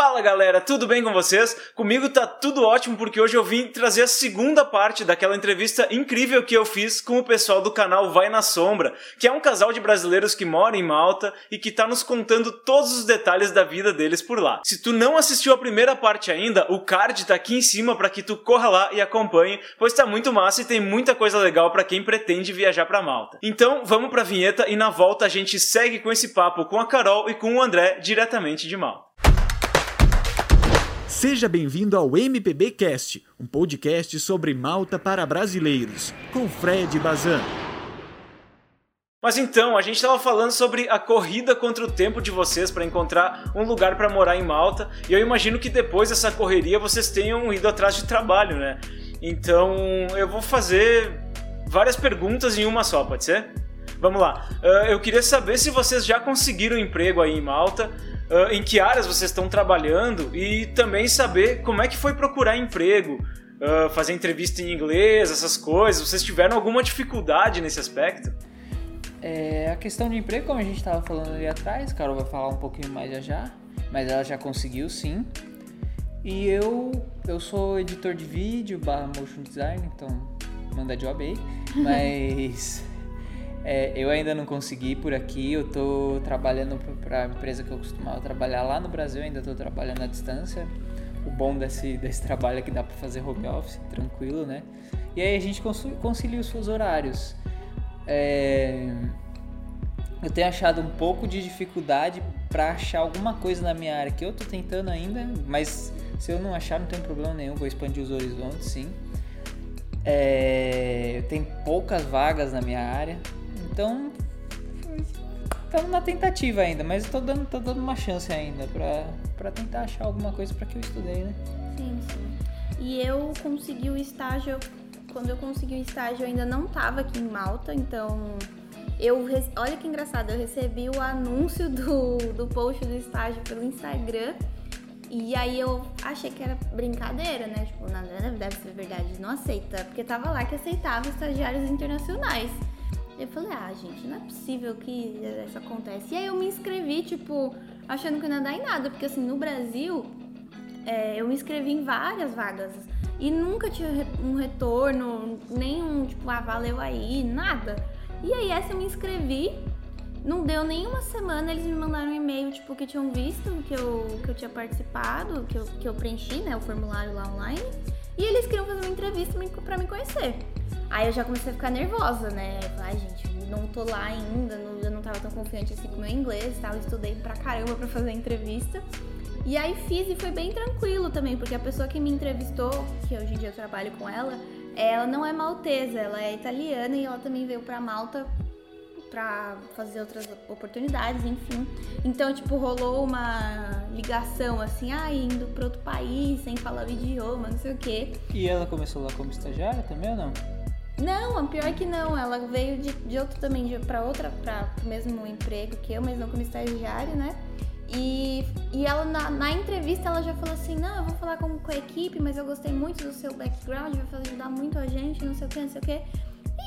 Fala galera, tudo bem com vocês? Comigo tá tudo ótimo porque hoje eu vim trazer a segunda parte daquela entrevista incrível que eu fiz com o pessoal do canal Vai na Sombra, que é um casal de brasileiros que mora em Malta e que tá nos contando todos os detalhes da vida deles por lá. Se tu não assistiu a primeira parte ainda, o card tá aqui em cima para que tu corra lá e acompanhe, pois tá muito massa e tem muita coisa legal para quem pretende viajar para Malta. Então, vamos pra vinheta e na volta a gente segue com esse papo com a Carol e com o André diretamente de Malta. Seja bem-vindo ao MPB Cast, um podcast sobre Malta para brasileiros, com Fred Bazan. Mas então, a gente estava falando sobre a corrida contra o tempo de vocês para encontrar um lugar para morar em Malta, e eu imagino que depois dessa correria vocês tenham ido atrás de trabalho, né? Então, eu vou fazer várias perguntas em uma só, pode ser? Vamos lá. Uh, eu queria saber se vocês já conseguiram emprego aí em Malta, uh, em que áreas vocês estão trabalhando e também saber como é que foi procurar emprego, uh, fazer entrevista em inglês, essas coisas. Vocês tiveram alguma dificuldade nesse aspecto? É, a questão de emprego, como a gente estava falando ali atrás, Carol vai falar um pouquinho mais já já, mas ela já conseguiu sim. E eu, eu sou editor de vídeo, barra motion design, então manda job aí. Mas é, eu ainda não consegui por aqui, eu tô trabalhando para a empresa que eu costumava trabalhar lá no Brasil, ainda estou trabalhando à distância. O bom desse, desse trabalho é que dá para fazer home office, tranquilo, né? E aí a gente concilia os seus horários. É, eu tenho achado um pouco de dificuldade para achar alguma coisa na minha área que eu tô tentando ainda, mas se eu não achar não tem problema nenhum, vou expandir os horizontes sim. É, tem poucas vagas na minha área, então, estamos na tentativa ainda, mas estou dando, tô dando uma chance ainda para tentar achar alguma coisa para que eu estudei, né? Sim, sim. E eu consegui o estágio, quando eu consegui o estágio eu ainda não estava aqui em Malta, então eu olha que engraçado, eu recebi o anúncio do, do post do estágio pelo Instagram. E aí eu achei que era brincadeira, né? Tipo, nada deve ser verdade, não aceita. Porque tava lá que aceitava estagiários internacionais. Eu falei, ah, gente, não é possível que isso acontece. E aí eu me inscrevi, tipo, achando que não ia dar em nada, porque assim, no Brasil, é, eu me inscrevi em várias vagas e nunca tinha um retorno, nenhum, tipo, ah, valeu aí, nada. E aí essa eu me inscrevi, não deu nem uma semana, eles me mandaram um e-mail, tipo, que tinham visto que eu, que eu tinha participado, que eu, que eu preenchi, né, o formulário lá online. E eles queriam fazer uma entrevista pra me conhecer. Aí eu já comecei a ficar nervosa, né? Ai, gente, não tô lá ainda, não, eu não tava tão confiante assim com o meu inglês, tal. Estudei pra caramba pra fazer a entrevista. E aí fiz e foi bem tranquilo também, porque a pessoa que me entrevistou, que hoje em dia eu trabalho com ela, ela não é maltesa, ela é italiana e ela também veio pra Malta pra fazer outras oportunidades, enfim. Então, tipo, rolou uma ligação assim, ah, indo pra outro país, sem falar o idioma, não sei o quê. E ela começou lá como estagiária também ou não? Não, pior que não. Ela veio de, de outro também, pra outra, pra, pro mesmo emprego que eu, mas não como estagiária, né? E, e ela, na, na, entrevista, ela já falou assim: Não, eu vou falar com, com a equipe, mas eu gostei muito do seu background, vai ajudar muito a gente, não sei o que, não sei o que.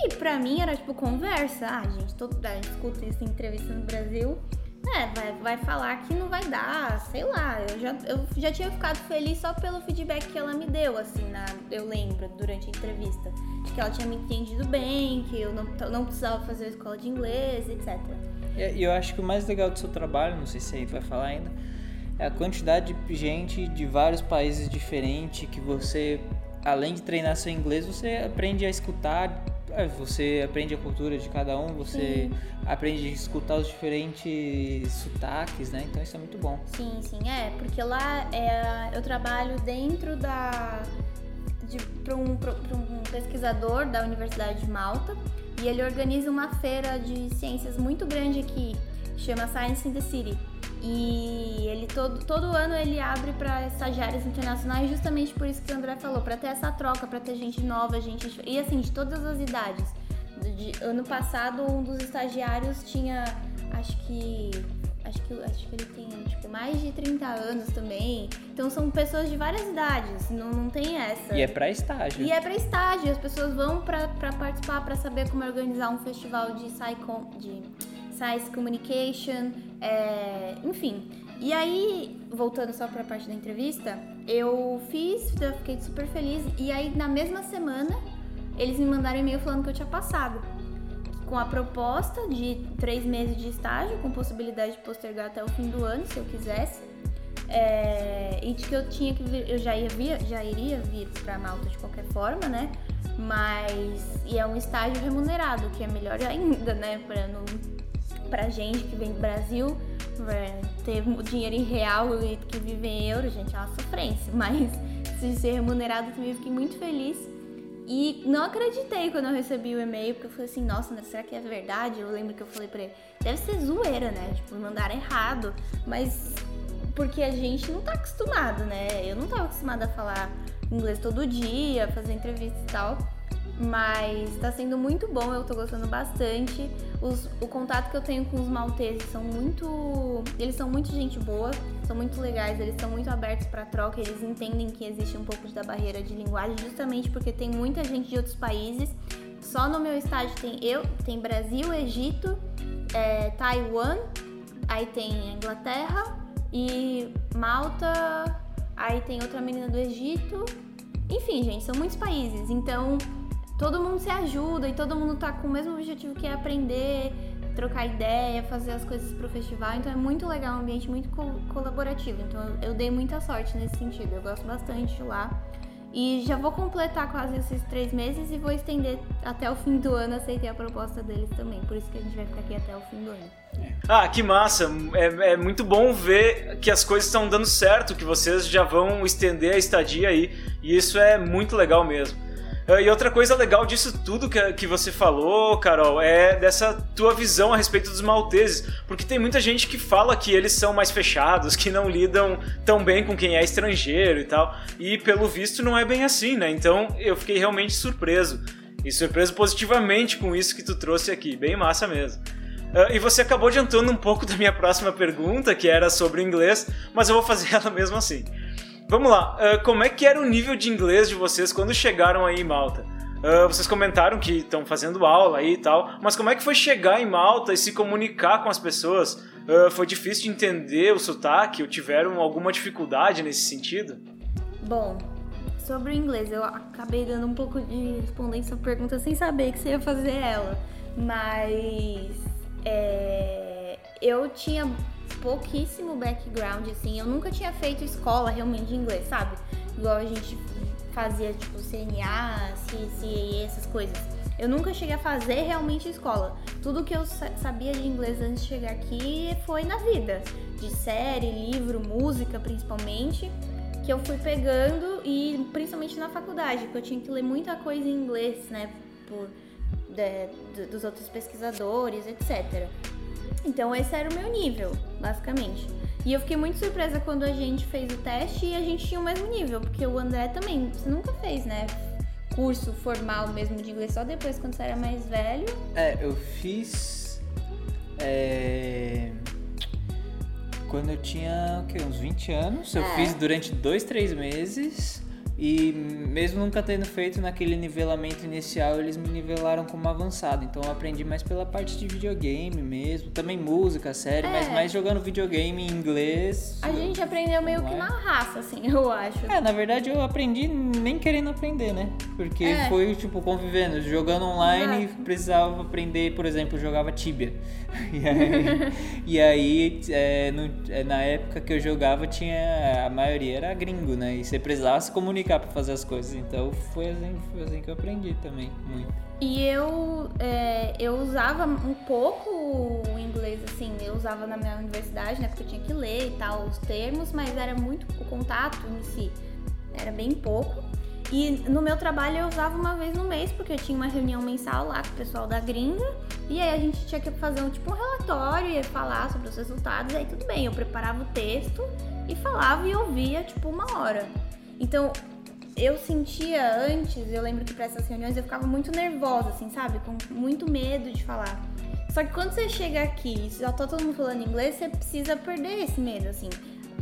E pra mim era tipo conversa. Ah, gente, todo, a gente escuta isso em entrevista no Brasil. É, vai, vai falar que não vai dar, sei lá. Eu já, eu já tinha ficado feliz só pelo feedback que ela me deu, assim, na, eu lembro, durante a entrevista. De que ela tinha me entendido bem, que eu não, não precisava fazer a escola de inglês, etc. E eu acho que o mais legal do seu trabalho, não sei se aí vai falar ainda, é a quantidade de gente de vários países diferentes que você, além de treinar seu inglês, você aprende a escutar é, você aprende a cultura de cada um, você sim. aprende a escutar os diferentes sotaques, né? Então isso é muito bom. Sim, sim, é, porque lá é, eu trabalho dentro da. para um, um pesquisador da Universidade de Malta e ele organiza uma feira de ciências muito grande aqui, chama Science in the City. E ele todo, todo ano ele abre para estagiários internacionais, justamente por isso que o André falou, para ter essa troca, para ter gente nova, gente e assim de todas as idades. De, ano passado um dos estagiários tinha, acho que acho que acho que ele tem tipo mais de 30 anos também. Então são pessoas de várias idades, não, não tem essa. E é para estágio. E é para estágio, as pessoas vão para participar, para saber como organizar um festival de, de Science Communication, é, enfim. E aí, voltando só pra parte da entrevista, eu fiz, eu fiquei super feliz. E aí, na mesma semana, eles me mandaram e-mail falando que eu tinha passado. Com a proposta de três meses de estágio, com possibilidade de postergar até o fim do ano, se eu quisesse. É, e de que eu tinha que vir, eu já, ia vir, já iria vir pra Malta de qualquer forma, né? Mas. E é um estágio remunerado, que é melhor ainda, né? Pra, no, pra gente que vem do Brasil, ter dinheiro em real e que vive em euro, gente, é uma sofrência. Mas se ser remunerado também fiquei muito feliz. E não acreditei quando eu recebi o e-mail, porque eu falei assim, nossa, será que é verdade? Eu lembro que eu falei pra ele, deve ser zoeira, né? Tipo, mandaram errado. Mas porque a gente não tá acostumado, né? Eu não tava acostumada a falar inglês todo dia, fazer entrevista e tal. Mas tá sendo muito bom, eu tô gostando bastante. Os, o contato que eu tenho com os malteses são muito. Eles são muito gente boa, são muito legais, eles são muito abertos para troca, eles entendem que existe um pouco da barreira de linguagem, justamente porque tem muita gente de outros países. Só no meu estágio tem eu, tem Brasil, Egito, é, Taiwan, aí tem Inglaterra e Malta, aí tem outra menina do Egito. Enfim, gente, são muitos países. Então, todo mundo se ajuda e todo mundo tá com o mesmo objetivo que é aprender, trocar ideia, fazer as coisas pro festival. Então é muito legal, um ambiente muito co colaborativo. Então eu, eu dei muita sorte nesse sentido. Eu gosto bastante lá. E já vou completar quase esses três meses e vou estender até o fim do ano. Aceitei a proposta deles também. Por isso que a gente vai ficar aqui até o fim do ano. Ah, que massa! É, é muito bom ver que as coisas estão dando certo, que vocês já vão estender a estadia aí. E isso é muito legal mesmo. Ah, e outra coisa legal disso tudo que, que você falou, Carol, é dessa tua visão a respeito dos malteses. Porque tem muita gente que fala que eles são mais fechados, que não lidam tão bem com quem é estrangeiro e tal. E pelo visto não é bem assim, né? Então eu fiquei realmente surpreso. E surpreso positivamente com isso que tu trouxe aqui. Bem massa mesmo. Uh, e você acabou adiantando um pouco da minha próxima pergunta, que era sobre inglês, mas eu vou fazer ela mesmo assim. Vamos lá, uh, como é que era o nível de inglês de vocês quando chegaram aí em Malta? Uh, vocês comentaram que estão fazendo aula aí e tal, mas como é que foi chegar em Malta e se comunicar com as pessoas? Uh, foi difícil de entender o sotaque ou tiveram alguma dificuldade nesse sentido? Bom, sobre o inglês, eu acabei dando um pouco de respondência à pergunta sem saber que você ia fazer ela, mas é, eu tinha pouquíssimo background, assim. Eu nunca tinha feito escola realmente de inglês, sabe? Igual a gente fazia, tipo, CNA, CCA, essas coisas. Eu nunca cheguei a fazer realmente escola. Tudo que eu sabia de inglês antes de chegar aqui foi na vida. De série, livro, música, principalmente. Que eu fui pegando e principalmente na faculdade, porque eu tinha que ler muita coisa em inglês, né? Por, de, dos outros pesquisadores, etc. Então esse era o meu nível, basicamente. E eu fiquei muito surpresa quando a gente fez o teste e a gente tinha o mesmo nível, porque o André também, você nunca fez, né? Curso formal mesmo de inglês, só depois quando você era mais velho. É, eu fiz. É... Quando eu tinha o quê? uns 20 anos. Eu é. fiz durante dois, três meses. E mesmo nunca tendo feito naquele nivelamento inicial, eles me nivelaram como avançado. Então eu aprendi mais pela parte de videogame mesmo. Também música, série, é. mas mais jogando videogame em inglês. A gente aprendeu meio que na raça, assim, eu acho. É, na verdade eu aprendi nem querendo aprender, né? Porque é. foi, tipo, convivendo. Jogando online, Exato. precisava aprender, por exemplo, jogava Tibia. E aí, e aí é, no, é, na época que eu jogava, tinha a maioria era gringo, né? E você precisava se comunicar para fazer as coisas. Então foi assim, foi assim que eu aprendi também, muito. E eu, é, eu usava um pouco o inglês, assim, eu usava na minha universidade, né? Porque eu tinha que ler e tal os termos, mas era muito o contato em si, era bem pouco. E no meu trabalho eu usava uma vez no mês, porque eu tinha uma reunião mensal lá com o pessoal da gringa. E aí a gente tinha que fazer um tipo um relatório e falar sobre os resultados. Aí tudo bem, eu preparava o texto e falava e ouvia tipo uma hora. Então eu sentia antes, eu lembro que para essas reuniões eu ficava muito nervosa, assim, sabe? Com muito medo de falar. Só que quando você chega aqui e já tá todo mundo falando inglês, você precisa perder esse medo, assim.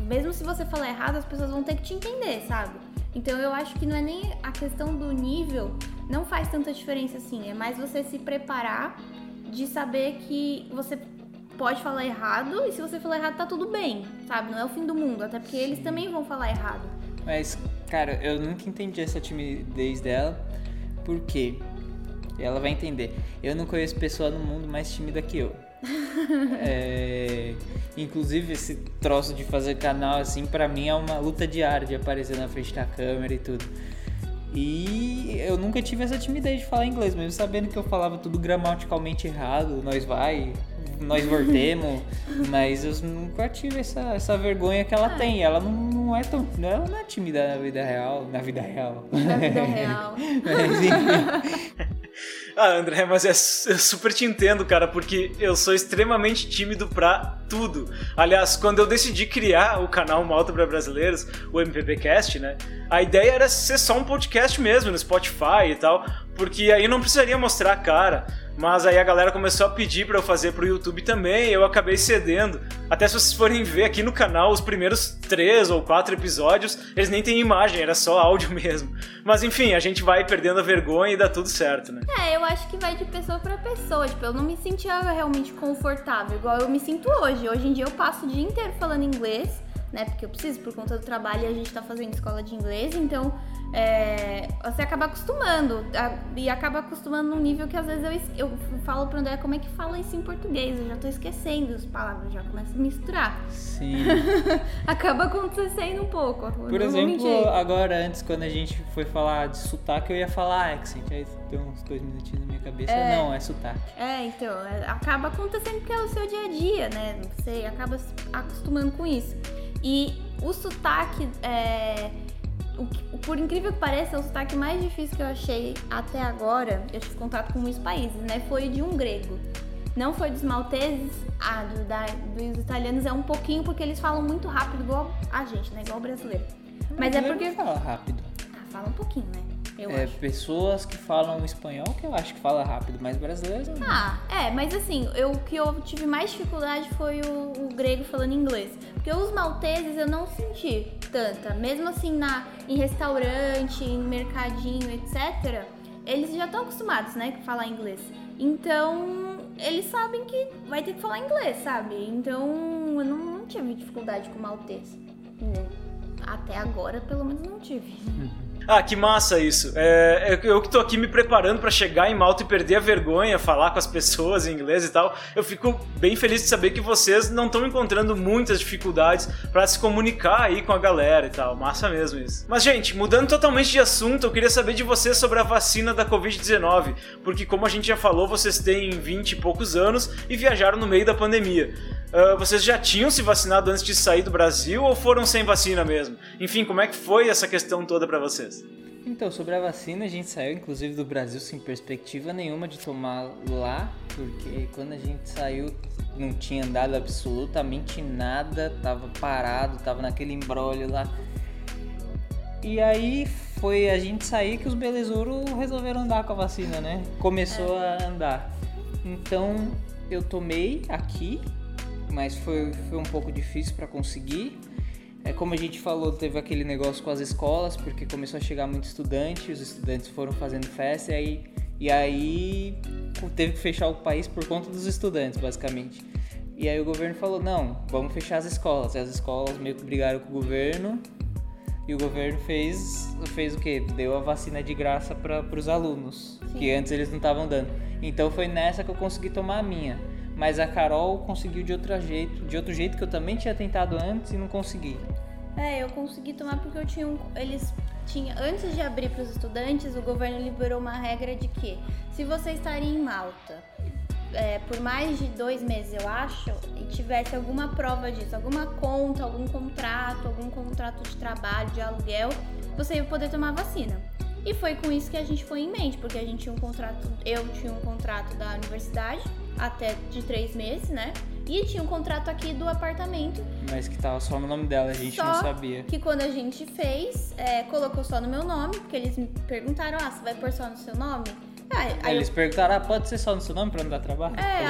Mesmo se você falar errado, as pessoas vão ter que te entender, sabe? Então eu acho que não é nem a questão do nível, não faz tanta diferença assim, é mais você se preparar de saber que você pode falar errado e se você falar errado tá tudo bem, sabe? Não é o fim do mundo, até porque eles também vão falar errado. Mas, cara, eu nunca entendi essa timidez dela. Por quê? Ela vai entender. Eu não conheço pessoa no mundo mais tímida que eu. é, inclusive esse troço de fazer canal assim para mim é uma luta diária de aparecer na frente da câmera e tudo. E eu nunca tive essa timidez de falar inglês, mesmo sabendo que eu falava tudo gramaticalmente errado, nós vai, nós voltemos, mas eu nunca tive essa, essa vergonha que ela ah. tem. Ela não, não é tão. Ela não é tímida na vida real. Na vida real. Na vida real. mas, ah, André, mas é, eu super te entendo, cara, porque eu sou extremamente tímido pra tudo. Aliás, quando eu decidi criar o canal Malta para Brasileiros, o MPBcast, né? A ideia era ser só um podcast mesmo no Spotify e tal, porque aí não precisaria mostrar a cara. Mas aí a galera começou a pedir para eu fazer pro YouTube também, eu acabei cedendo. Até se vocês forem ver aqui no canal os primeiros três ou quatro episódios, eles nem têm imagem, era só áudio mesmo. Mas enfim, a gente vai perdendo a vergonha e dá tudo certo, né? É, eu acho que vai de pessoa para pessoa. Tipo, eu não me sentia realmente confortável, igual eu me sinto hoje. Hoje em dia eu passo o dia inteiro falando inglês, né? Porque eu preciso, por conta do trabalho, e a gente tá fazendo escola de inglês, então é, você acaba acostumando a, e acaba acostumando num nível que às vezes eu, eu falo pro André como é que fala isso em português, eu já tô esquecendo as palavras, já começa a misturar. Sim. acaba acontecendo um pouco. Por exemplo, agora antes quando a gente foi falar de sotaque, eu ia falar accent, aí deu uns dois minutinhos na minha cabeça, é, não, é sotaque. É, então, é, acaba acontecendo porque é o seu dia a dia, né? Você acaba acostumando com isso. E o sotaque é, o, por incrível que pareça, o sotaque mais difícil que eu achei até agora, eu tive contato com muitos países, né? Foi de um grego. Não foi dos malteses, ah, do, da, dos italianos é um pouquinho porque eles falam muito rápido, igual a gente, né? Igual o brasileiro. Mas é porque. Fala rápido. Ah, fala um pouquinho, né? Eu é, acho. pessoas que falam espanhol que eu acho que fala rápido, mas brasileiros não. Ah, é, mas assim, eu, o que eu tive mais dificuldade foi o, o grego falando inglês. Porque os malteses eu não senti tanta. Mesmo assim, na, em restaurante, em mercadinho, etc., eles já estão acostumados, né, a falar inglês. Então, eles sabem que vai ter que falar inglês, sabe? Então, eu não, não tive dificuldade com maltês. Até agora, pelo menos, não tive. Ah, que massa isso. É, é eu que tô aqui me preparando para chegar em Malta e perder a vergonha, falar com as pessoas em inglês e tal. Eu fico bem feliz de saber que vocês não estão encontrando muitas dificuldades para se comunicar aí com a galera e tal. Massa mesmo isso. Mas, gente, mudando totalmente de assunto, eu queria saber de vocês sobre a vacina da Covid-19. Porque, como a gente já falou, vocês têm 20 e poucos anos e viajaram no meio da pandemia. Uh, vocês já tinham se vacinado antes de sair do Brasil ou foram sem vacina mesmo? Enfim, como é que foi essa questão toda para vocês? Então, sobre a vacina, a gente saiu inclusive do Brasil sem perspectiva nenhuma de tomar lá, porque quando a gente saiu não tinha andado absolutamente nada, tava parado, tava naquele embrólio lá. E aí foi a gente sair que os belezouros resolveram andar com a vacina, né? Começou a andar. Então eu tomei aqui mas foi, foi um pouco difícil para conseguir. É, como a gente falou, teve aquele negócio com as escolas, porque começou a chegar muito estudante, os estudantes foram fazendo festa e aí, e aí teve que fechar o país por conta dos estudantes, basicamente. E aí o governo falou, não, vamos fechar as escolas. E as escolas meio que brigaram com o governo e o governo fez, fez o quê? Deu a vacina de graça para os alunos, Sim. que antes eles não estavam dando. Então foi nessa que eu consegui tomar a minha mas a Carol conseguiu de outro jeito, de outro jeito que eu também tinha tentado antes e não consegui. É, eu consegui tomar porque eu tinha um, eles tinha antes de abrir para os estudantes, o governo liberou uma regra de que se você estaria em Malta é, por mais de dois meses, eu acho, e tivesse alguma prova disso, alguma conta, algum contrato, algum contrato de trabalho, de aluguel, você ia poder tomar vacina. E foi com isso que a gente foi em mente, porque a gente tinha um contrato, eu tinha um contrato da universidade até de três meses, né? E tinha um contrato aqui do apartamento. Mas que tava só no nome dela, a gente só não sabia. Que quando a gente fez, é, colocou só no meu nome, porque eles me perguntaram: ah, você vai pôr só no seu nome? Ah, aí eles eu... perguntaram, ah, pode ser só no seu nome pra não dar trabalho? É.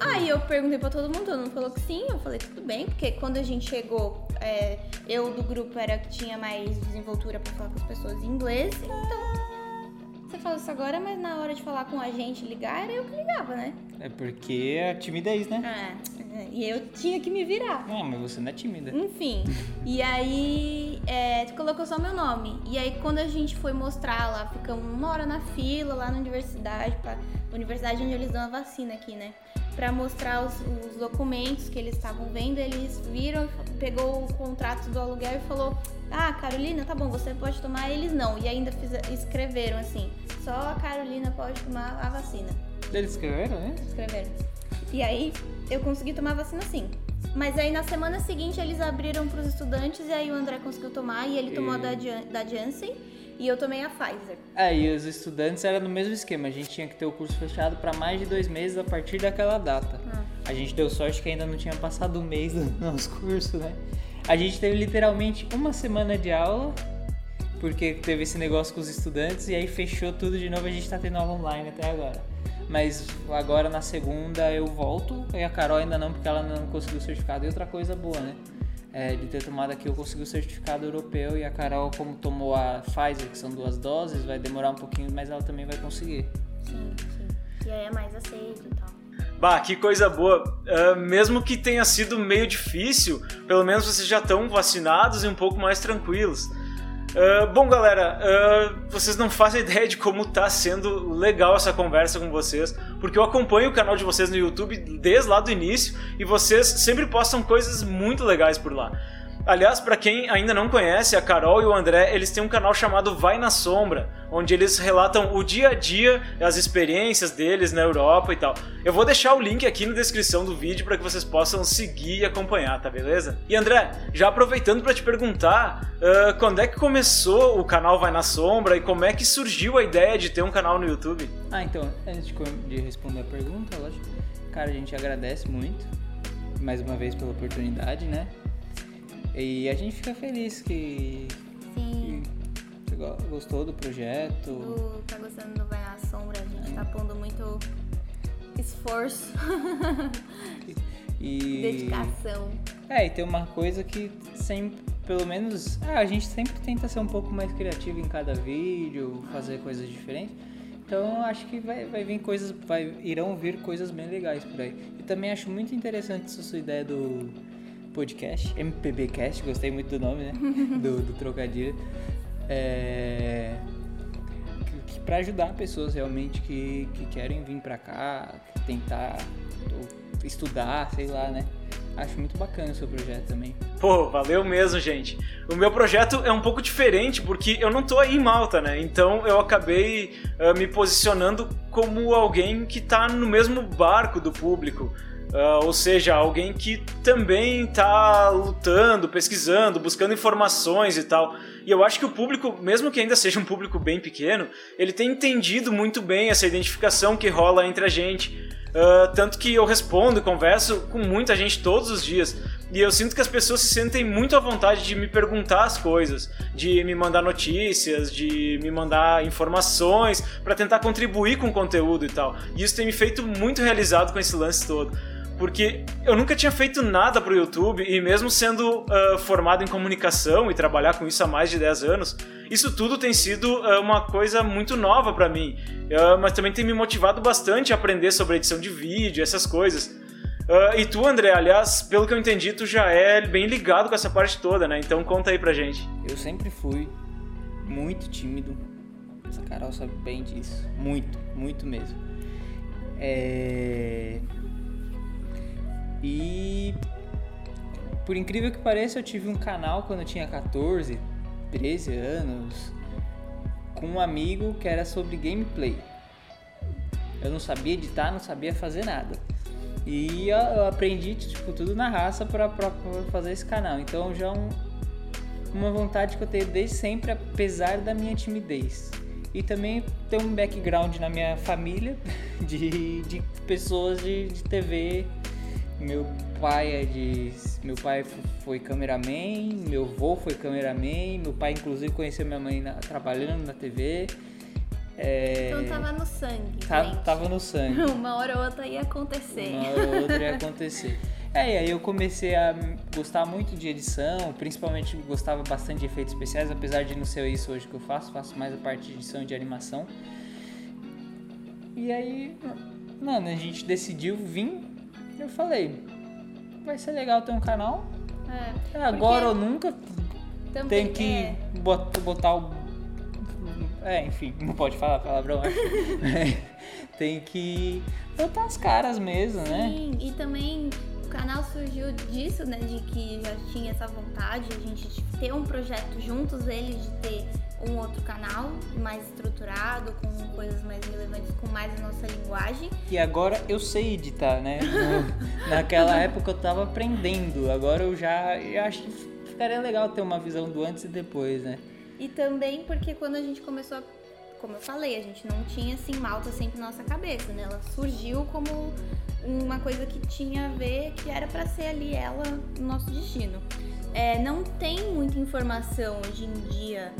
Aí eu perguntei pra todo mundo, todo mundo falou que sim, eu falei, tudo bem, porque quando a gente chegou, é, eu do grupo era que tinha mais desenvoltura pra falar com as pessoas em inglês, então você falou isso agora, mas na hora de falar com a gente, ligar, era eu que ligava, né? É porque é timidez, né? É, E eu tinha que me virar. Ah, mas você não é tímida. Enfim, e aí é, colocou só meu nome. E aí quando a gente foi mostrar lá, ficamos uma hora na fila lá na universidade, pra, universidade onde eles dão a vacina aqui, né? Pra mostrar os, os documentos que eles estavam vendo, eles viram, pegou o contrato do aluguel e falou: Ah, Carolina, tá bom, você pode tomar, eles não. E ainda fiz- escreveram assim: só a Carolina pode tomar a vacina Eles escreveram, né? escreveram. E aí eu consegui tomar a vacina sim. Mas aí na semana seguinte eles abriram para os estudantes e aí o André conseguiu tomar e ele tomou a da, Jan- da Janssen e eu tomei a Pfizer. É, e os estudantes era no mesmo esquema. A gente tinha que ter o curso fechado para mais de dois meses a partir daquela data. A gente deu sorte que ainda não tinha passado um mês do nosso curso, né? A gente teve literalmente uma semana de aula, porque teve esse negócio com os estudantes, e aí fechou tudo de novo. A gente tá tendo aula online até agora. Mas agora na segunda eu volto, e a Carol ainda não, porque ela não conseguiu o certificado. E outra coisa boa, né? É, de ter tomado aqui, eu consegui o certificado europeu e a Carol, como tomou a Pfizer, que são duas doses, vai demorar um pouquinho, mas ela também vai conseguir. Sim, sim. E aí é mais aceito e tal. Bah, que coisa boa. Ah, mesmo que tenha sido meio difícil, pelo menos vocês já estão vacinados e um pouco mais tranquilos. Ah, bom, galera, ah, vocês não fazem ideia de como tá sendo legal essa conversa com vocês, porque eu acompanho o canal de vocês no YouTube desde lá do início e vocês sempre postam coisas muito legais por lá. Aliás, para quem ainda não conhece, a Carol e o André, eles têm um canal chamado Vai na Sombra, onde eles relatam o dia a dia, as experiências deles na Europa e tal. Eu vou deixar o link aqui na descrição do vídeo para que vocês possam seguir e acompanhar, tá beleza? E André, já aproveitando para te perguntar, ah, quando é que começou o canal Vai na Sombra e como é que surgiu a ideia de ter um canal no YouTube? Ah, então, antes de responder a pergunta, lógico, cara, a gente agradece muito, mais uma vez pela oportunidade, né? E a gente fica feliz que, Sim, que gostou do projeto. tu tá gostando do Vai na Sombra, a gente tá pondo muito esforço, E, dedicação. É, e tem uma coisa que sempre, pelo menos, ah, a gente sempre tenta ser um pouco mais criativo em cada vídeo, fazer coisas diferentes. Então acho que vai, vai vir coisas, vai, irão vir coisas bem legais por aí. E também acho muito interessante essa sua ideia do podcast, MPBcast, gostei muito do nome, né? do, do trocadilho. É, que, que para ajudar pessoas realmente que, que querem vir pra cá, tentar estudar, sei lá, né? Acho muito bacana o seu projeto também. Pô, valeu mesmo, gente. O meu projeto é um pouco diferente porque eu não tô aí em Malta, né? Então eu acabei ah, me posicionando como alguém que tá no mesmo barco do público. Ah, ou seja, alguém que também tá lutando, pesquisando, buscando informações e tal. E eu acho que o público, mesmo que ainda seja um público bem pequeno, ele tem entendido muito bem essa identificação que rola entre a gente. Ah, tanto que eu respondo e converso com muita gente todos os dias. E eu sinto que as pessoas se sentem muito à vontade de me perguntar as coisas, de me mandar notícias, de me mandar informações para tentar contribuir com o conteúdo e tal. E isso tem me feito muito realizado com esse lance todo. Porque eu nunca tinha feito nada pro YouTube e mesmo sendo ah, formado em comunicação e trabalhar com isso há mais de 10 anos, isso tudo tem sido ah, uma coisa muito nova para mim. Ah, mas também tem me motivado bastante a aprender sobre edição de vídeo, essas coisas. E tu, André, aliás, pelo que eu entendi, tu já é bem ligado com essa parte toda, né? Então conta aí pra gente. Eu sempre fui muito tímido. Essa Carol sabe bem disso. Muito, muito mesmo. É... E por incrível que pareça, eu tive um canal quando eu tinha 14, 13 anos, com um amigo que era sobre gameplay. Eu não sabia editar, não sabia fazer nada. E eu aprendi tipo, tudo na raça pra fazer esse canal. Então já é um, uma vontade que eu tenho desde sempre, apesar da minha timidez. E também ter um background na minha família de, de pessoas de, de TV. Meu pai é de. Meu pai foi cameraman, meu avô foi cameraman, meu pai inclusive conheceu minha mãe na- trabalhando na TV. É, Então tava no sangue, tá- tava no sangue. Uma hora ou outra ia acontecer. Uma hora ou outra ia acontecer. É, e aí eu comecei a gostar muito de edição, principalmente gostava bastante de efeitos especiais, apesar de não ser isso hoje que eu faço, faço mais a parte de edição e de animação. E aí, mano, a gente decidiu vir, eu falei, vai ser legal ter um canal. É, Agora ou nunca também, tem que é, bot- botar o. É, enfim, não pode falar palavrão, acho. tem que botar as caras mesmo, né? Sim, e também o canal surgiu disso, né? De que já tinha essa vontade, a gente ter um projeto juntos, eles de ter um outro canal mais estruturado, com coisas mais relevantes, com mais a nossa linguagem. E agora eu sei editar, né? No- naquela época eu tava aprendendo, agora eu já eu acho que ficaria legal ter uma visão do antes e depois, né? E também porque quando a gente começou, a, como eu falei, a gente não tinha assim Malta sempre na nossa cabeça, né? Ela surgiu como uma coisa que tinha a ver, que era pra ser ali ela no nosso destino. É, não tem muita informação hoje em dia,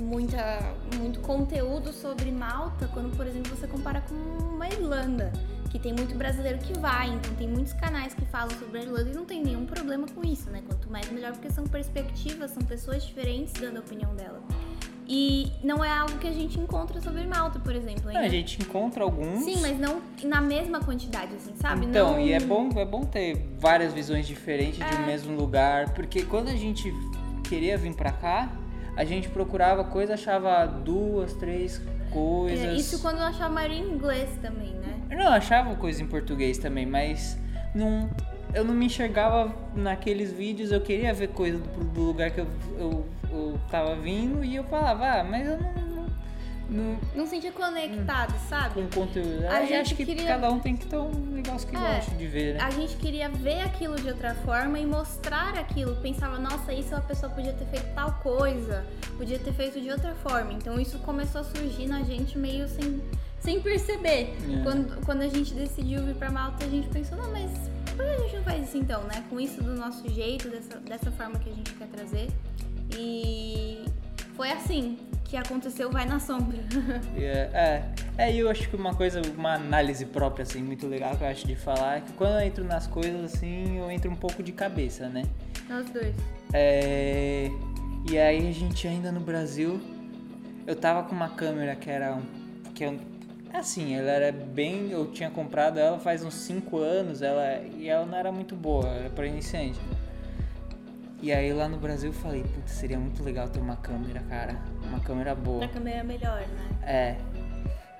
muita, muito conteúdo sobre Malta, quando, por exemplo, você compara com uma Irlanda, que tem muito brasileiro que vai, então tem muitos canais que falam sobre a Irlanda e não tem nenhum problema com isso, né? Quanto mais melhor, porque são perspectivas, são pessoas diferentes dando a opinião dela. E não é algo que a gente encontra sobre Malta, por exemplo. Ainda. a gente encontra alguns. Sim, mas não na mesma quantidade, assim, sabe? Então, não... e é bom, é bom ter várias visões diferentes de um É. mesmo lugar, porque quando a gente queria vir pra cá, a gente procurava coisa, achava duas, três coisas. É, isso quando eu achava maioria em inglês também, né? Eu não achava coisa em português também, mas não, eu não me enxergava naqueles vídeos, eu queria ver coisa do, do lugar que eu, eu, eu tava vindo e eu falava, ah, mas eu não. Não, não sentia conectado, sabe? com conteúdo. A Aí gente acho que queria- cada um tem que ter um negócio que É, gosta de ver, né? A gente queria ver aquilo de outra forma e mostrar aquilo. Pensava, nossa, isso a pessoa podia ter feito tal coisa, podia ter feito de outra forma. Então isso começou a surgir na gente meio sem, sem perceber. É. Quando, quando a gente decidiu vir pra Malta, a gente pensou, não, mas por que a gente não faz isso então, né? Com isso do nosso jeito, dessa, dessa forma que a gente quer trazer. E foi assim que aconteceu Vai na Sombra. E É, é, é, eu acho que uma coisa, uma análise própria, assim, muito legal que eu acho de falar é que quando eu entro nas coisas, assim, eu entro um pouco de cabeça, né? Nós dois. É, e aí a gente ainda no Brasil, eu tava com uma câmera que era um, que eu, assim, ela era bem, eu tinha comprado ela faz uns 5 anos, ela e ela não era muito boa, era para iniciante. E aí lá no Brasil eu falei, putz, seria muito legal ter uma câmera, cara, uma câmera boa. Pra câmera melhor, né? É.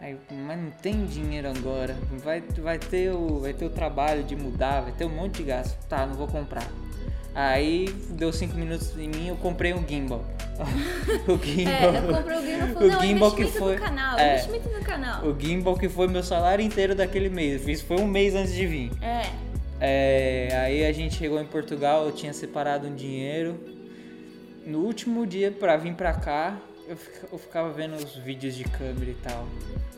Aí, mas não tem dinheiro agora. Vai, vai, ter o, vai ter o trabalho de mudar, vai ter um monte de gasto. Tá, não vou comprar. Aí deu cinco minutos em mim, eu comprei um gimbal. o gimbal. É, eu comprei o gimbal falei, o não, gimbal que foi. no canal, é, investimento no canal. o gimbal que foi meu salário inteiro daquele mês. Foi um mês antes de vir. É, É, aí a gente chegou em Portugal, eu tinha separado um dinheiro. No último dia pra vir pra cá, eu, eu ficava vendo os vídeos de câmera e tal.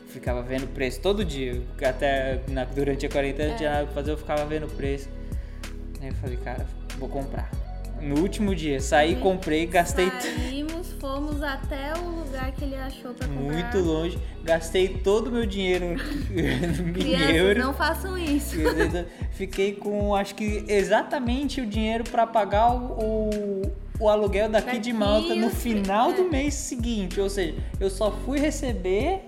Ficava vendo o preço todo dia. Até na- durante a quarentena não tinha nada pra fazer, eu ficava vendo o preço. Aí eu falei, cara, vou comprar. No último dia, saí, comprei, gastei t- saímos, fomos até o lugar que ele achou pra comprar. muito longe, gastei todo o meu dinheiro em Crianças, euros. não façam isso. Fiquei com, acho que exatamente o dinheiro para pagar o, o, o aluguel daqui, Daqui de Malta no os- final é. do mês seguinte. Ou seja, eu só fui receber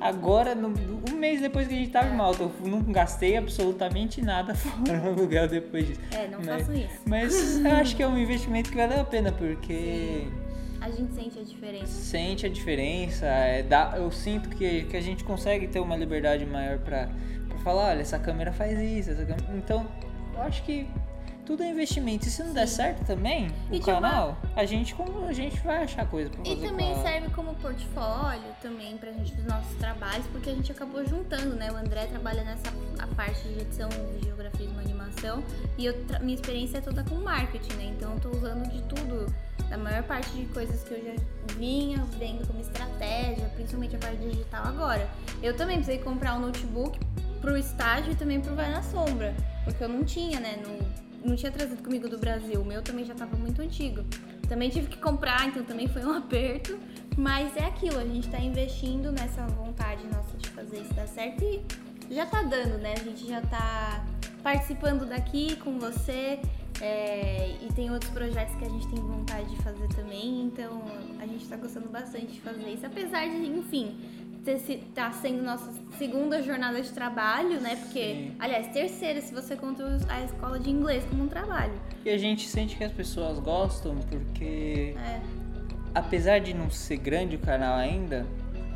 agora, no, um mês depois que a gente tava É. em Malta. Eu não gastei absolutamente nada fora o aluguel depois disso. É, não Mas- façam isso. Mas eu acho que é um investimento que valeu a pena, porque A gente sente a diferença. sente a diferença, é, dá, eu sinto que, que a gente consegue ter uma liberdade maior pra falar, olha, essa câmera faz isso, essa câmera... então eu acho que tudo é investimento. E se não der certo também, o E, tipo, canal, a gente como a gente vai achar coisa pra E fazer também com ela. serve como portfólio também pra gente dos nossos trabalhos, porque a gente acabou juntando, né? O André trabalha nessa a parte de edição, videografismo, animação, e eu minha experiência é toda com marketing, né? Então eu tô usando de tudo, da maior parte de coisas que eu já vinha vendo como estratégia, principalmente a parte digital agora. Eu também precisei comprar um notebook pro estágio e também pro Vai na Sombra, porque eu não tinha, né? No, não tinha trazido comigo do Brasil, o meu também já tava muito antigo. Também tive que comprar, então também foi um aperto. Mas é aquilo, a gente tá investindo nessa vontade nossa de fazer isso dar certo e já tá dando, né? A gente já tá participando daqui com você é, e tem outros projetos que a gente tem vontade de fazer também, então a gente tá gostando bastante de fazer isso. Apesar de, enfim, tá sendo nossa segunda jornada de trabalho, né? Porque, Sim. aliás, terceira, se você conta a escola de inglês como um trabalho. E a gente sente que as pessoas gostam porque, É. apesar de não ser grande o canal ainda,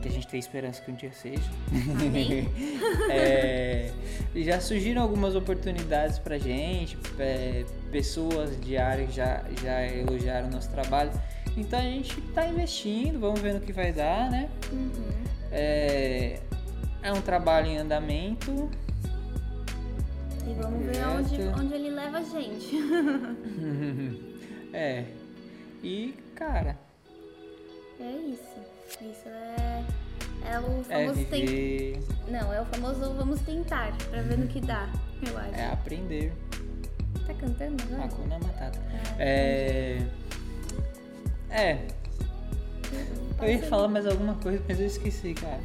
que a gente tem esperança que um dia seja, é, já surgiram algumas oportunidades pra gente, é, pessoas de área já, já elogiaram o nosso trabalho. Então a gente tá investindo, vamos ver no que vai dar, né? Uhum. É, é um trabalho em andamento. E vamos ver onde, onde ele leva a gente. é. E, cara, É isso. Isso é. É o é famoso tem... viver, Não, é o famoso vamos tentar, pra ver no que dá, eu acho. é aprender. Tá cantando agora? Hakuna Matata. É. É. Eu ia falar mais alguma coisa, mas eu esqueci, cara.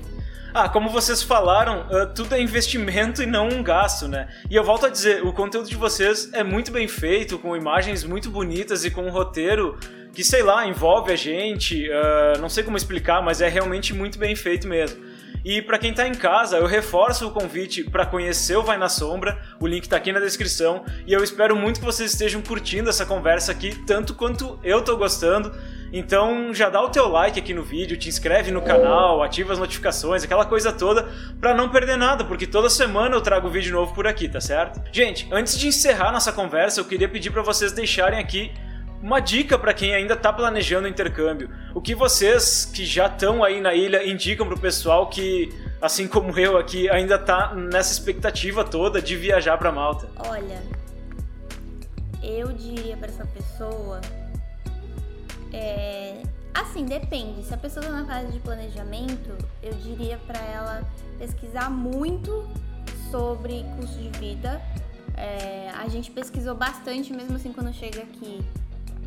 Ah, como vocês falaram, ah, tudo é investimento e não um gasto, né? E eu volto a dizer, o conteúdo de vocês é muito bem feito, com imagens muito bonitas e com um roteiro que, sei lá, envolve a gente. ah, não sei como explicar, mas é realmente muito bem feito mesmo. E pra quem tá em casa, eu reforço o convite pra conhecer o Vai na Sombra, o link tá aqui na descrição, e eu espero muito que vocês estejam curtindo essa conversa aqui, tanto quanto eu tô gostando. Então já dá o teu like aqui no vídeo, te inscreve no canal, ativa as notificações, aquela coisa toda, pra não perder nada, porque toda semana eu trago vídeo novo por aqui, tá certo? Gente, antes de encerrar nossa conversa, eu queria pedir pra vocês deixarem aqui uma dica para quem ainda está planejando o intercâmbio. O que vocês que já estão aí na ilha indicam para o pessoal que, assim como eu aqui, ainda está nessa expectativa toda de viajar para Malta? Olha, eu diria pra essa pessoa. É, assim, depende. Se a pessoa tá na fase de planejamento, eu diria pra ela pesquisar muito sobre custo de vida. É, a gente pesquisou bastante, mesmo assim, quando chega aqui.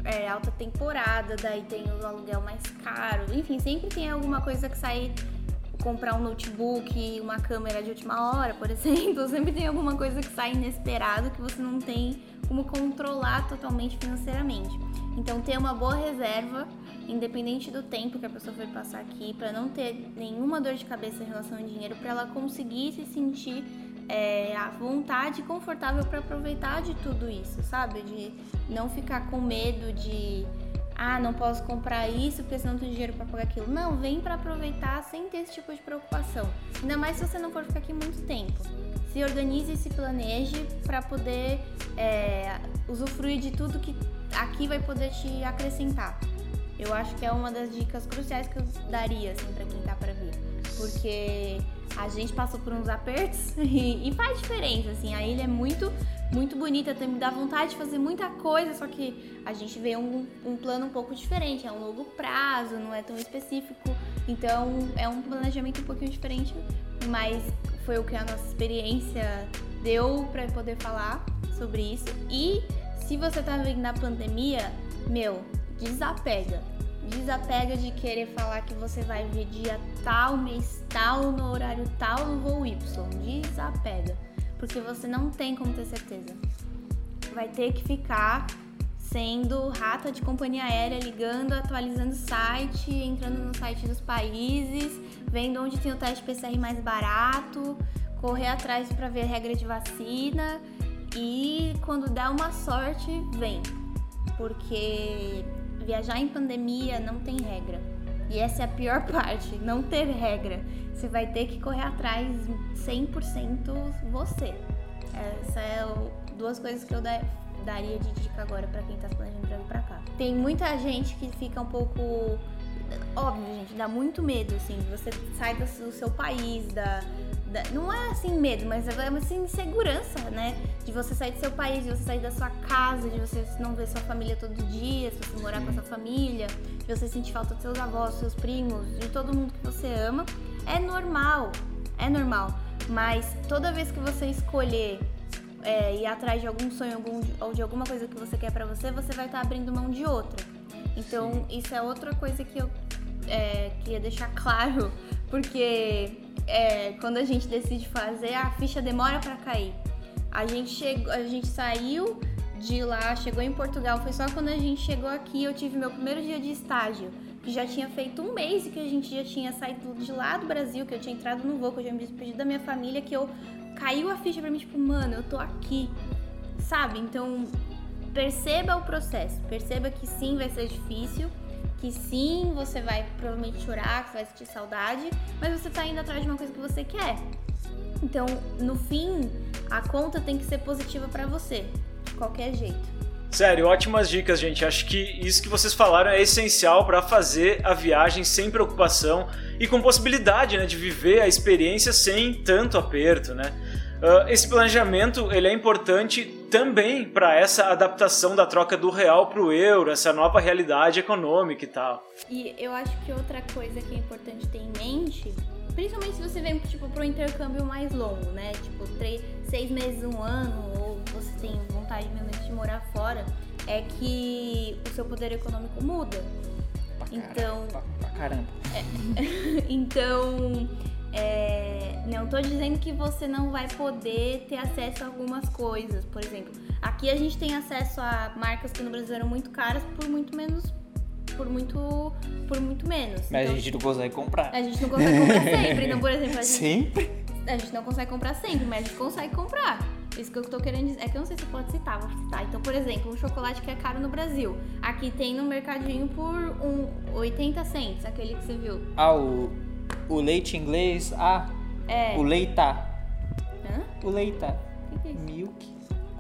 É alta temporada, daí tem o aluguel mais caro. Enfim, sempre tem alguma coisa que sai comprar um notebook, uma câmera de última hora, por exemplo, sempre tem alguma coisa que sai inesperado que você não tem como controlar totalmente financeiramente. Então ter uma boa reserva, independente do tempo que a pessoa foi passar aqui, para não ter nenhuma dor de cabeça em relação ao dinheiro, para ela conseguir se sentir é, à vontade confortável para aproveitar de tudo isso, sabe? De não ficar com medo de ah, não posso comprar isso porque senão não tenho dinheiro para pagar aquilo. Não, vem para aproveitar sem ter esse tipo de preocupação. Ainda mais se você não for ficar aqui muito tempo. Se organize e se planeje para poder é, usufruir de tudo que aqui vai poder te acrescentar. Eu acho que é uma das dicas cruciais que eu daria assim para quem tá para vir, porque a gente passou por uns apertos e, e faz diferença assim. A ilha é muito muito bonita, tem, dá vontade de fazer muita coisa, só que a gente vê um, um plano um pouco diferente, é um longo prazo, não é tão específico, então é um planejamento um pouquinho diferente, mas foi o que a nossa experiência deu para poder falar sobre isso. E se você tá vendo na pandemia, meu, desapega. Desapega de querer falar que você vai ver dia tal, mês tal, no horário tal, no voo Y. Desapega porque você não tem como ter certeza. Vai ter que ficar sendo rata de companhia aérea, ligando, atualizando o site, entrando no site dos países, vendo onde tem o teste PCR mais barato, correr atrás para ver regra de vacina e quando dá uma sorte, vem. Porque viajar em pandemia não tem regra. E essa é a pior parte, não ter regra. Você vai ter que correr atrás 100% você. Essa é duas coisas que eu da, daria de dica agora para quem tá planejando pra vir pra cá. Tem muita gente que fica um pouco. Óbvio, gente, dá muito medo, assim. Você sai do, seu país, da- Não é assim medo, mas é assim insegurança, né? De você sair do seu país, de você sair da sua casa, de você não ver sua família todo dia, se você morar com a sua família, de você sentir falta dos seus avós, seus primos, de todo mundo que você ama. É normal, é normal. Mas toda vez que você escolher é, ir atrás de algum sonho algum, ou de alguma coisa que você quer pra você, você vai estar abrindo mão de outra. Então, isso é outra coisa que eu é, queria deixar claro, porque é, quando a gente decide fazer, a ficha demora pra cair. A gente, chegou, a gente saiu de lá, chegou em Portugal, foi só quando a gente chegou aqui, eu tive meu primeiro dia de estágio. que já tinha feito um mês e que a gente já tinha saído de lá do Brasil, que eu tinha entrado no voo, que eu já me despedi da minha família, que eu caiu a ficha pra mim, tipo, mano, eu tô aqui, sabe? Então, perceba o processo, perceba que sim, vai ser difícil, que sim, você vai provavelmente chorar, que vai sentir saudade, mas você tá indo atrás de uma coisa que você quer. Então, no fim, a conta tem que ser positiva para você, de qualquer jeito. Sério, ótimas dicas, gente. Acho que isso que vocês falaram é essencial para fazer a viagem sem preocupação e com possibilidade né, de viver a experiência sem tanto aperto, né? Uh, esse planejamento ele é importante também para essa adaptação da troca do real para o euro, essa nova realidade econômica e tal. E eu acho que outra coisa que é importante ter em mente, principalmente se você vem tipo, para um intercâmbio mais longo, né? Tipo, três, seis meses, um ano, ou você tem vontade mesmo de morar fora, é que o seu poder econômico muda. Pra Então- Pra, pra caramba. Então, é, não tô dizendo que você não vai poder ter acesso a algumas coisas. Por exemplo, aqui a gente tem acesso a marcas que no Brasil eram muito caras por muito menos. Por muito, por muito menos. Mas Então, a gente não consegue comprar. a gente não consegue comprar sempre. Então, por exemplo, a gente, Sempre? a gente não consegue comprar sempre, mas a gente consegue comprar. Isso que eu tô querendo dizer. É que eu não sei se pode citar, vou citar. Então, por exemplo, um chocolate que é caro no Brasil. Aqui tem no mercadinho por um 80 cents, aquele que você viu. Ah, o, o leite inglês. Ah, É. o leita. Hã? O leita. O que, que é isso? Milk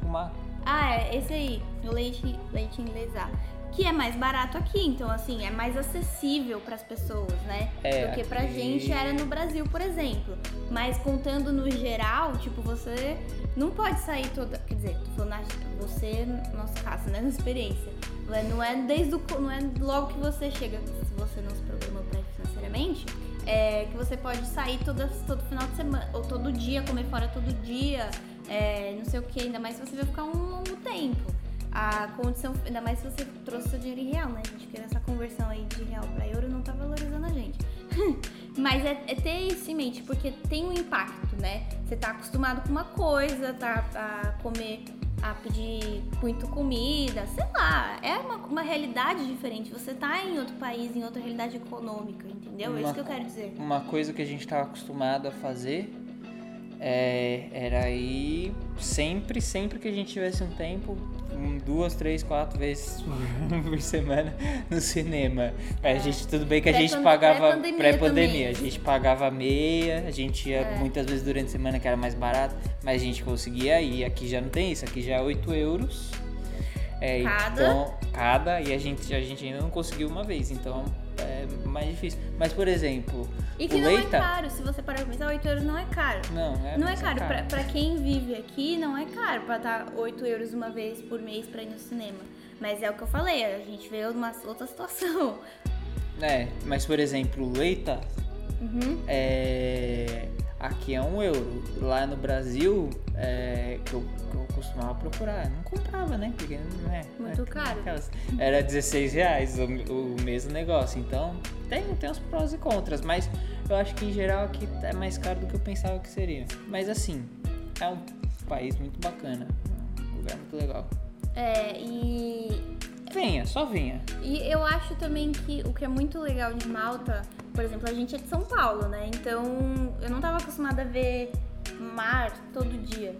com uma. Ah, é esse aí, o leite, leite inglês A. Que é mais barato aqui, então assim, é mais acessível para as pessoas, né? É, Do que pra aqui- gente era no Brasil, por exemplo. Mas contando no geral, tipo, você não pode sair toda. Quer dizer, tô falando na- você, no nosso caso, né? Na experiência. Não é- é desde o. Não é logo que você chega, se você não se programou pra ir financeiramente, é que você pode sair todo final de semana, ou todo dia, comer fora todo dia, é, não sei o que, ainda mais se você vai ficar um longo tempo. A condição, ainda mais se você trouxe seu dinheiro em real, né, gente? Porque essa conversão aí de real pra euro não tá valorizando a gente. Mas é, é ter isso em mente, porque tem um impacto, né? Você tá acostumado com uma coisa, tá a comer, a pedir muito comida, sei lá. É uma, uma realidade diferente. Você tá em outro país, em outra realidade econômica, entendeu? É isso Uma- que eu quero dizer. Uma coisa que a gente estava acostumado a fazer é, era ir sempre, sempre que a gente tivesse um tempo, duas, três, quatro vezes por semana no cinema. A gente, tudo bem que a gente pagava pré-pandemia pré-pandemia, a gente pagava meia, a gente ia É. muitas vezes durante a semana que era mais barato, mas a gente conseguia ir. Aqui já não tem isso, aqui já é 8 euros. É, Cada? Então, cada, e a gente, a gente ainda não conseguiu uma vez, então é mais difícil. Mas, por exemplo, E que o não Leita. é caro, se você parar pra pensar, 8 euros não é caro. Não, é, Não é mas caro, Pra, pra quem vive aqui não é caro pra dar 8 euros uma vez por mês pra ir no cinema. Mas é o que eu falei, a gente vê uma outra situação. É, mas por exemplo, o Leita Uhum. é, aqui é um euro. Lá no Brasil, é, que, eu, que eu costumava procurar, não comprava, né? Porque não é. Muito é, caro. aquelas- era 16 reais o, o mesmo negócio. Então tem, tem os prós e contras, mas eu acho que em geral aqui é mais caro do que eu pensava que seria. Mas assim, é um país muito bacana, um lugar muito legal. É, e Venha, só venha. E eu acho também que o que é muito legal de Malta, por exemplo, a gente é de São Paulo, né? Então eu não tava acostumada a ver mar todo dia.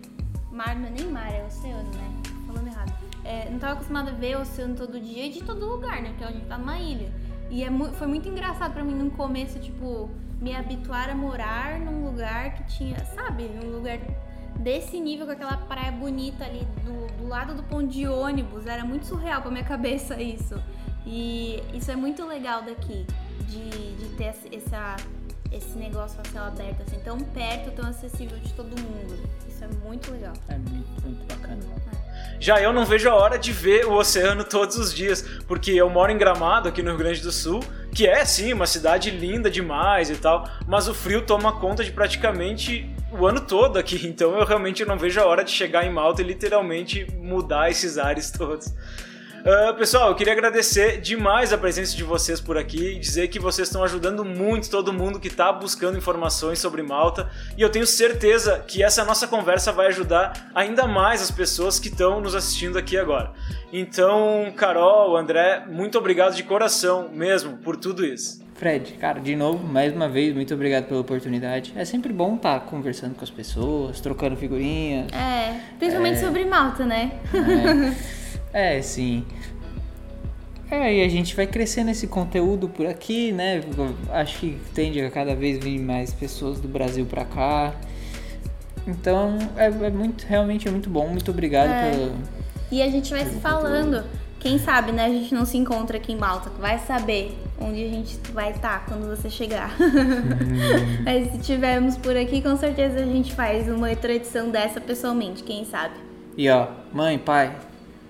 Mar não é nem mar, é oceano, né? Falando errado. É, não tava acostumada a ver oceano todo dia e de todo lugar, né? Porque a gente tá numa ilha. E é mu- foi muito engraçado pra mim no começo, tipo, me habituar a morar num lugar que tinha, sabe? Num lugar desse nível, com aquela praia bonita ali do, do lado do ponto de ônibus. Era muito surreal pra minha cabeça isso. E isso é muito legal daqui, de, de ter esse- essa, esse negócio a céu aberto, assim, tão perto, tão acessível de todo mundo. Isso é muito legal. É muito, muito bacana. Já eu não vejo a hora de ver o oceano todos os dias, porque eu moro em Gramado, aqui no Rio Grande do Sul, que é sim uma cidade linda demais e tal, mas o frio toma conta de praticamente o ano todo aqui, então eu realmente não vejo a hora de chegar em Malta e literalmente mudar esses ares todos. Uh, pessoal, eu queria agradecer demais a presença de vocês por aqui e dizer que vocês estão ajudando muito todo mundo que está buscando informações sobre Malta e eu tenho certeza que essa nossa conversa vai ajudar ainda mais as pessoas que estão nos assistindo aqui agora. Então, Carol, André, muito obrigado de coração mesmo por tudo isso. Fred, cara, de novo, mais uma vez, muito obrigado pela oportunidade. É sempre bom estar tá conversando com as pessoas, trocando figurinhas. É, principalmente é... sobre Malta, né? É, é sim. É, e a gente vai crescendo esse conteúdo por aqui, né? Acho que tende a cada vez vir mais pessoas do Brasil para cá. Então, é, é, muito, realmente é muito bom. Muito obrigado é. pelo. E a gente vai se falando. Conteúdo. Quem sabe, né? A gente não se encontra aqui em Malta. Vai saber onde a gente vai estar quando você chegar. Hum. Mas se tivermos por aqui, com certeza a gente faz uma outra edição dessa pessoalmente, quem sabe. E ó, mãe, pai,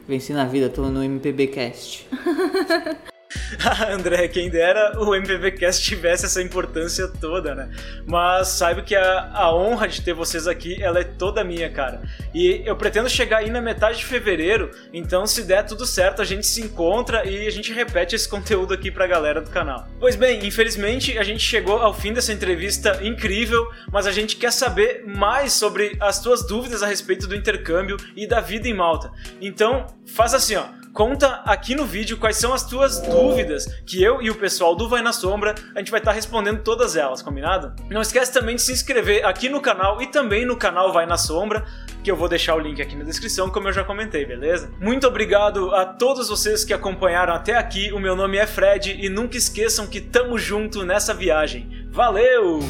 venci na vida, tô no MPBcast. André, quem dera o MPVcast tivesse essa importância toda, né? Mas saiba que a, a honra de ter vocês aqui, ela é toda minha, cara. E eu pretendo chegar aí na metade de fevereiro, então se der tudo certo, a gente se encontra e a gente repete esse conteúdo aqui pra galera do canal. Pois bem, infelizmente a gente chegou ao fim dessa entrevista incrível, mas a gente quer saber mais sobre as tuas dúvidas a respeito do intercâmbio e da vida em Malta. Então, faz assim, ó Conta aqui no vídeo quais são as tuas dúvidas, que eu e o pessoal do Vai na Sombra, a gente vai estar tá respondendo todas elas, combinado? Não esquece também de se inscrever aqui no canal e também no canal Vai na Sombra, que eu vou deixar o link aqui na descrição, como eu já comentei, beleza? Muito obrigado a todos vocês que acompanharam até aqui. O meu nome é Fred e nunca esqueçam que tamo junto nessa viagem. Valeu!